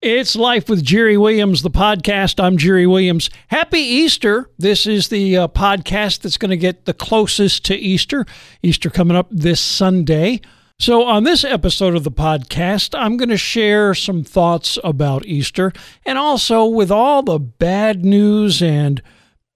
It's Life with Jerry Williams, the podcast. I'm Jerry Williams. Happy Easter. This is the uh, podcast that's going to get the closest to Easter. Easter coming up this Sunday. So, on this episode of the podcast, I'm going to share some thoughts about Easter and also with all the bad news and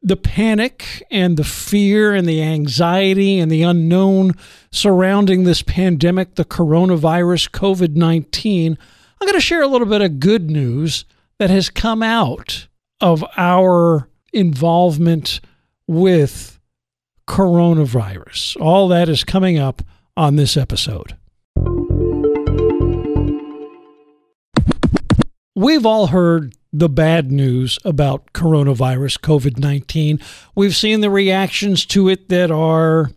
the panic and the fear and the anxiety and the unknown surrounding this pandemic, the coronavirus, COVID 19. I'm going to share a little bit of good news that has come out of our involvement with coronavirus. All that is coming up on this episode. We've all heard the bad news about coronavirus, COVID 19. We've seen the reactions to it that are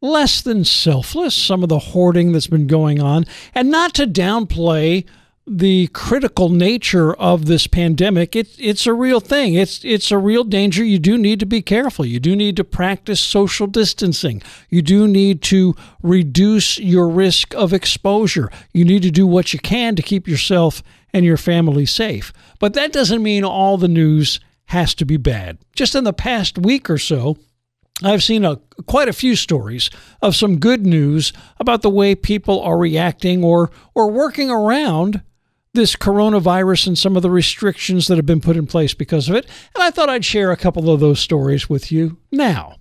less than selfless, some of the hoarding that's been going on, and not to downplay the critical nature of this pandemic, it, it's a real thing. It's it's a real danger. You do need to be careful. You do need to practice social distancing. You do need to reduce your risk of exposure. You need to do what you can to keep yourself and your family safe. But that doesn't mean all the news has to be bad. Just in the past week or so, I've seen a, quite a few stories of some good news about the way people are reacting or or working around this coronavirus and some of the restrictions that have been put in place because of it. And I thought I'd share a couple of those stories with you now.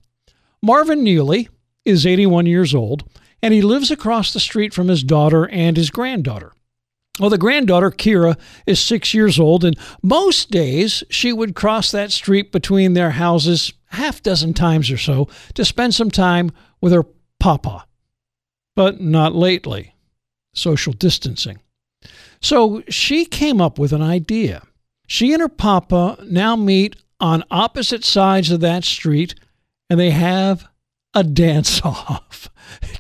Marvin Neely is 81 years old, and he lives across the street from his daughter and his granddaughter. Well, the granddaughter, Kira, is six years old, and most days she would cross that street between their houses half dozen times or so to spend some time with her papa. But not lately. Social distancing. So she came up with an idea. She and her papa now meet on opposite sides of that street and they have a dance off.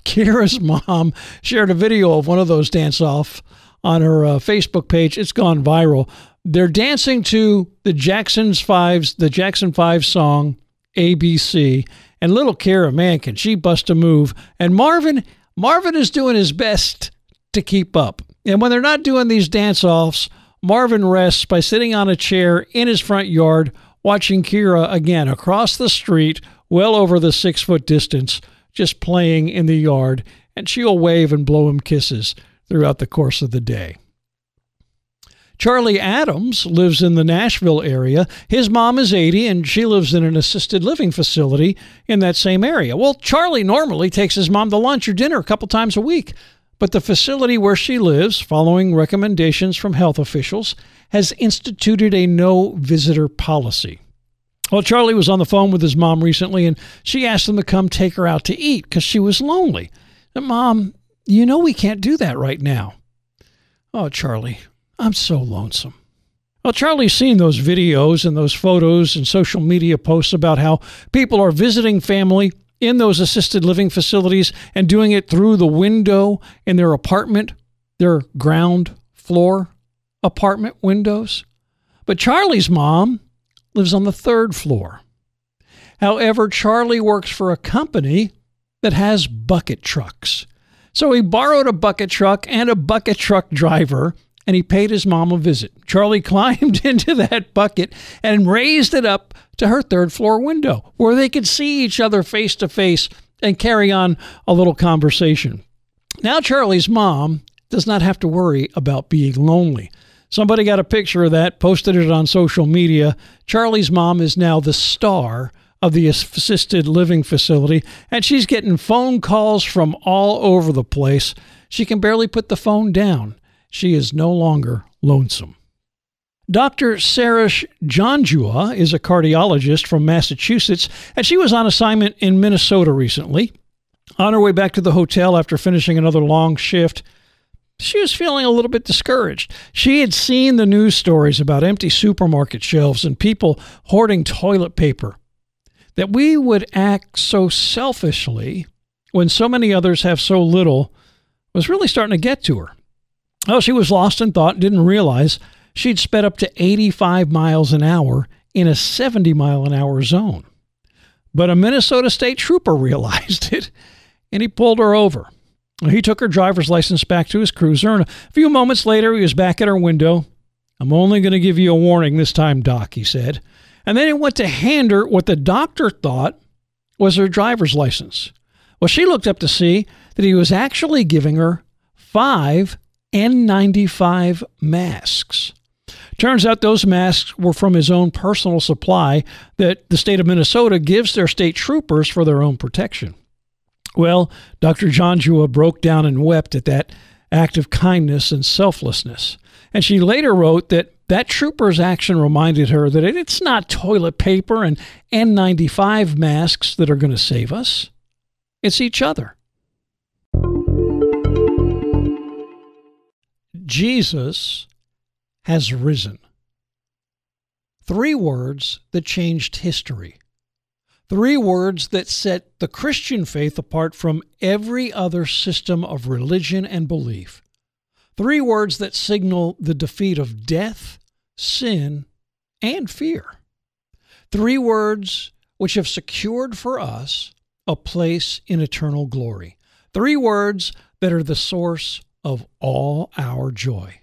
Kira's mom shared a video of one of those dance off on her uh, Facebook page. It's gone viral. They're dancing to the Jackson's Fives, the Jackson Five song ABC, and little Kira, man, can she bust a move? And Marvin, Marvin is doing his best to keep up. And when they're not doing these dance offs, Marvin rests by sitting on a chair in his front yard, watching Kira again across the street, well over the six foot distance, just playing in the yard, and she'll wave and blow him kisses throughout the course of the day. Charlie Adams lives in the Nashville area. His mom is 80 and she lives in an assisted living facility in that same area. Well, Charlie normally takes his mom to lunch or dinner a couple times a week. But the facility where she lives, following recommendations from health officials, has instituted a no visitor policy. Well, Charlie was on the phone with his mom recently and she asked him to come take her out to eat because she was lonely. And, Mom, you know we can't do that right now. Oh, Charlie, I'm so lonesome. Well, Charlie's seen those videos and those photos and social media posts about how people are visiting family in those assisted living facilities and doing it through the window in their apartment, their ground floor apartment windows. But Charlie's mom lives on the third floor. However, Charlie works for a company that has bucket trucks. So he borrowed a bucket truck and a bucket truck driver and he paid his mom a visit. Charlie climbed into that bucket and raised it up to her third floor window where they could see each other face to face and carry on a little conversation. Now, Charlie's mom does not have to worry about being lonely. Somebody got a picture of that, posted it on social media. Charlie's mom is now the star of the assisted living facility, and she's getting phone calls from all over the place. She can barely put the phone down she is no longer lonesome. Dr. Sarosh Janjua is a cardiologist from Massachusetts, and she was on assignment in Minnesota recently. On her way back to the hotel after finishing another long shift, she was feeling a little bit discouraged. She had seen the news stories about empty supermarket shelves and people hoarding toilet paper. That we would act so selfishly when so many others have so little was really starting to get to her. Well, she was lost in thought, and didn't realize she'd sped up to 85 miles an hour in a 70 mile an hour zone. But a Minnesota state trooper realized it and he pulled her over. He took her driver's license back to his cruiser, and a few moments later, he was back at her window I'm only going to give you a warning this time, Doc, he said. And then he went to hand her what the doctor thought was her driver's license. Well, she looked up to see that he was actually giving her five N95 masks. Turns out those masks were from his own personal supply that the state of Minnesota gives their state troopers for their own protection. Well, Dr. Janjua broke down and wept at that act of kindness and selflessness. And she later wrote that that trooper's action reminded her that it's not toilet paper and N95 masks that are going to save us, it's each other. Jesus has risen. Three words that changed history. Three words that set the Christian faith apart from every other system of religion and belief. Three words that signal the defeat of death, sin, and fear. Three words which have secured for us a place in eternal glory. Three words that are the source of all our joy.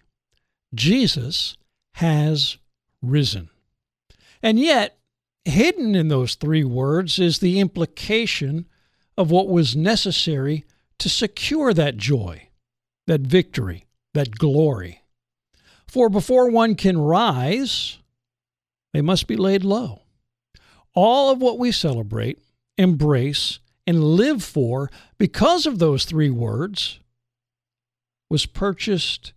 Jesus has risen. And yet, hidden in those three words is the implication of what was necessary to secure that joy, that victory, that glory. For before one can rise, they must be laid low. All of what we celebrate, embrace, and live for because of those three words was purchased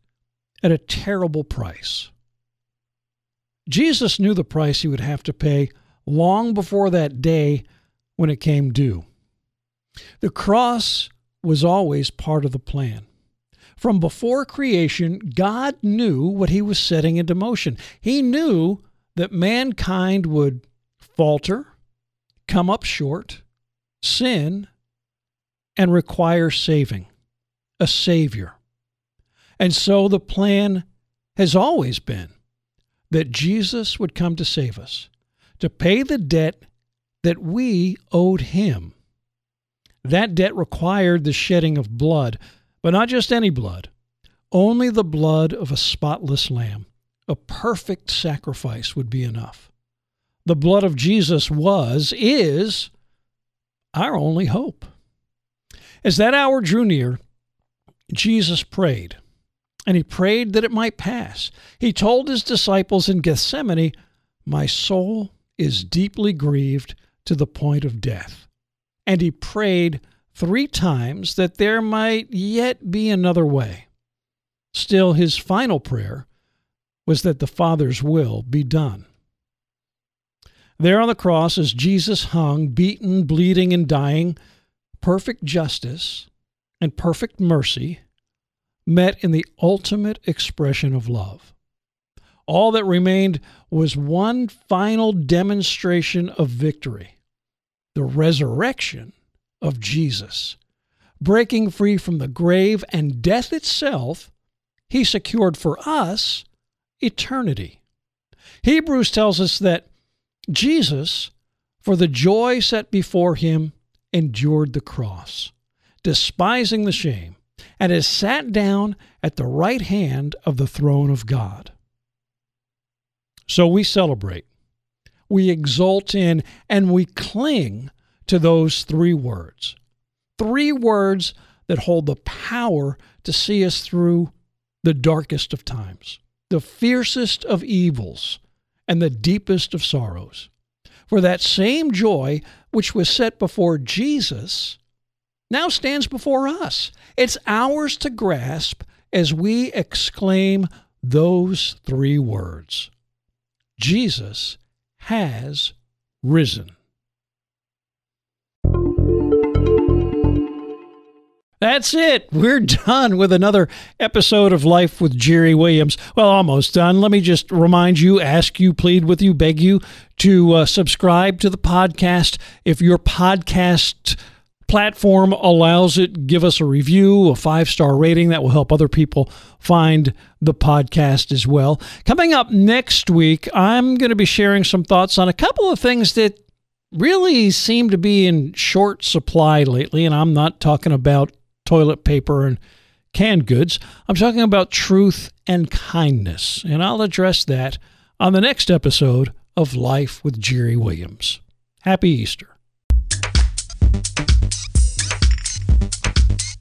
at a terrible price. Jesus knew the price he would have to pay long before that day when it came due. The cross was always part of the plan. From before creation, God knew what he was setting into motion. He knew that mankind would falter, come up short, sin, and require saving, a Savior. And so the plan has always been that Jesus would come to save us, to pay the debt that we owed him. That debt required the shedding of blood, but not just any blood, only the blood of a spotless lamb. A perfect sacrifice would be enough. The blood of Jesus was, is, our only hope. As that hour drew near, Jesus prayed and he prayed that it might pass. He told his disciples in Gethsemane, My soul is deeply grieved to the point of death. And he prayed three times that there might yet be another way. Still, his final prayer was that the Father's will be done. There on the cross, as Jesus hung, beaten, bleeding, and dying, perfect justice and perfect mercy met in the ultimate expression of love. All that remained was one final demonstration of victory the resurrection of Jesus. Breaking free from the grave and death itself, he secured for us eternity. Hebrews tells us that Jesus, for the joy set before him, endured the cross, despising the shame and has sat down at the right hand of the throne of God. So we celebrate, we exult in, and we cling to those three words. Three words that hold the power to see us through the darkest of times, the fiercest of evils, and the deepest of sorrows. For that same joy which was set before Jesus now stands before us. It's ours to grasp as we exclaim those three words Jesus has risen. That's it. We're done with another episode of Life with Jerry Williams. Well, almost done. Let me just remind you, ask you, plead with you, beg you to uh, subscribe to the podcast. If your podcast platform allows it, give us a review, a five star rating. That will help other people find the podcast as well. Coming up next week, I'm going to be sharing some thoughts on a couple of things that really seem to be in short supply lately. And I'm not talking about toilet paper and canned goods. I'm talking about truth and kindness, and I'll address that on the next episode of Life with Jerry Williams. Happy Easter.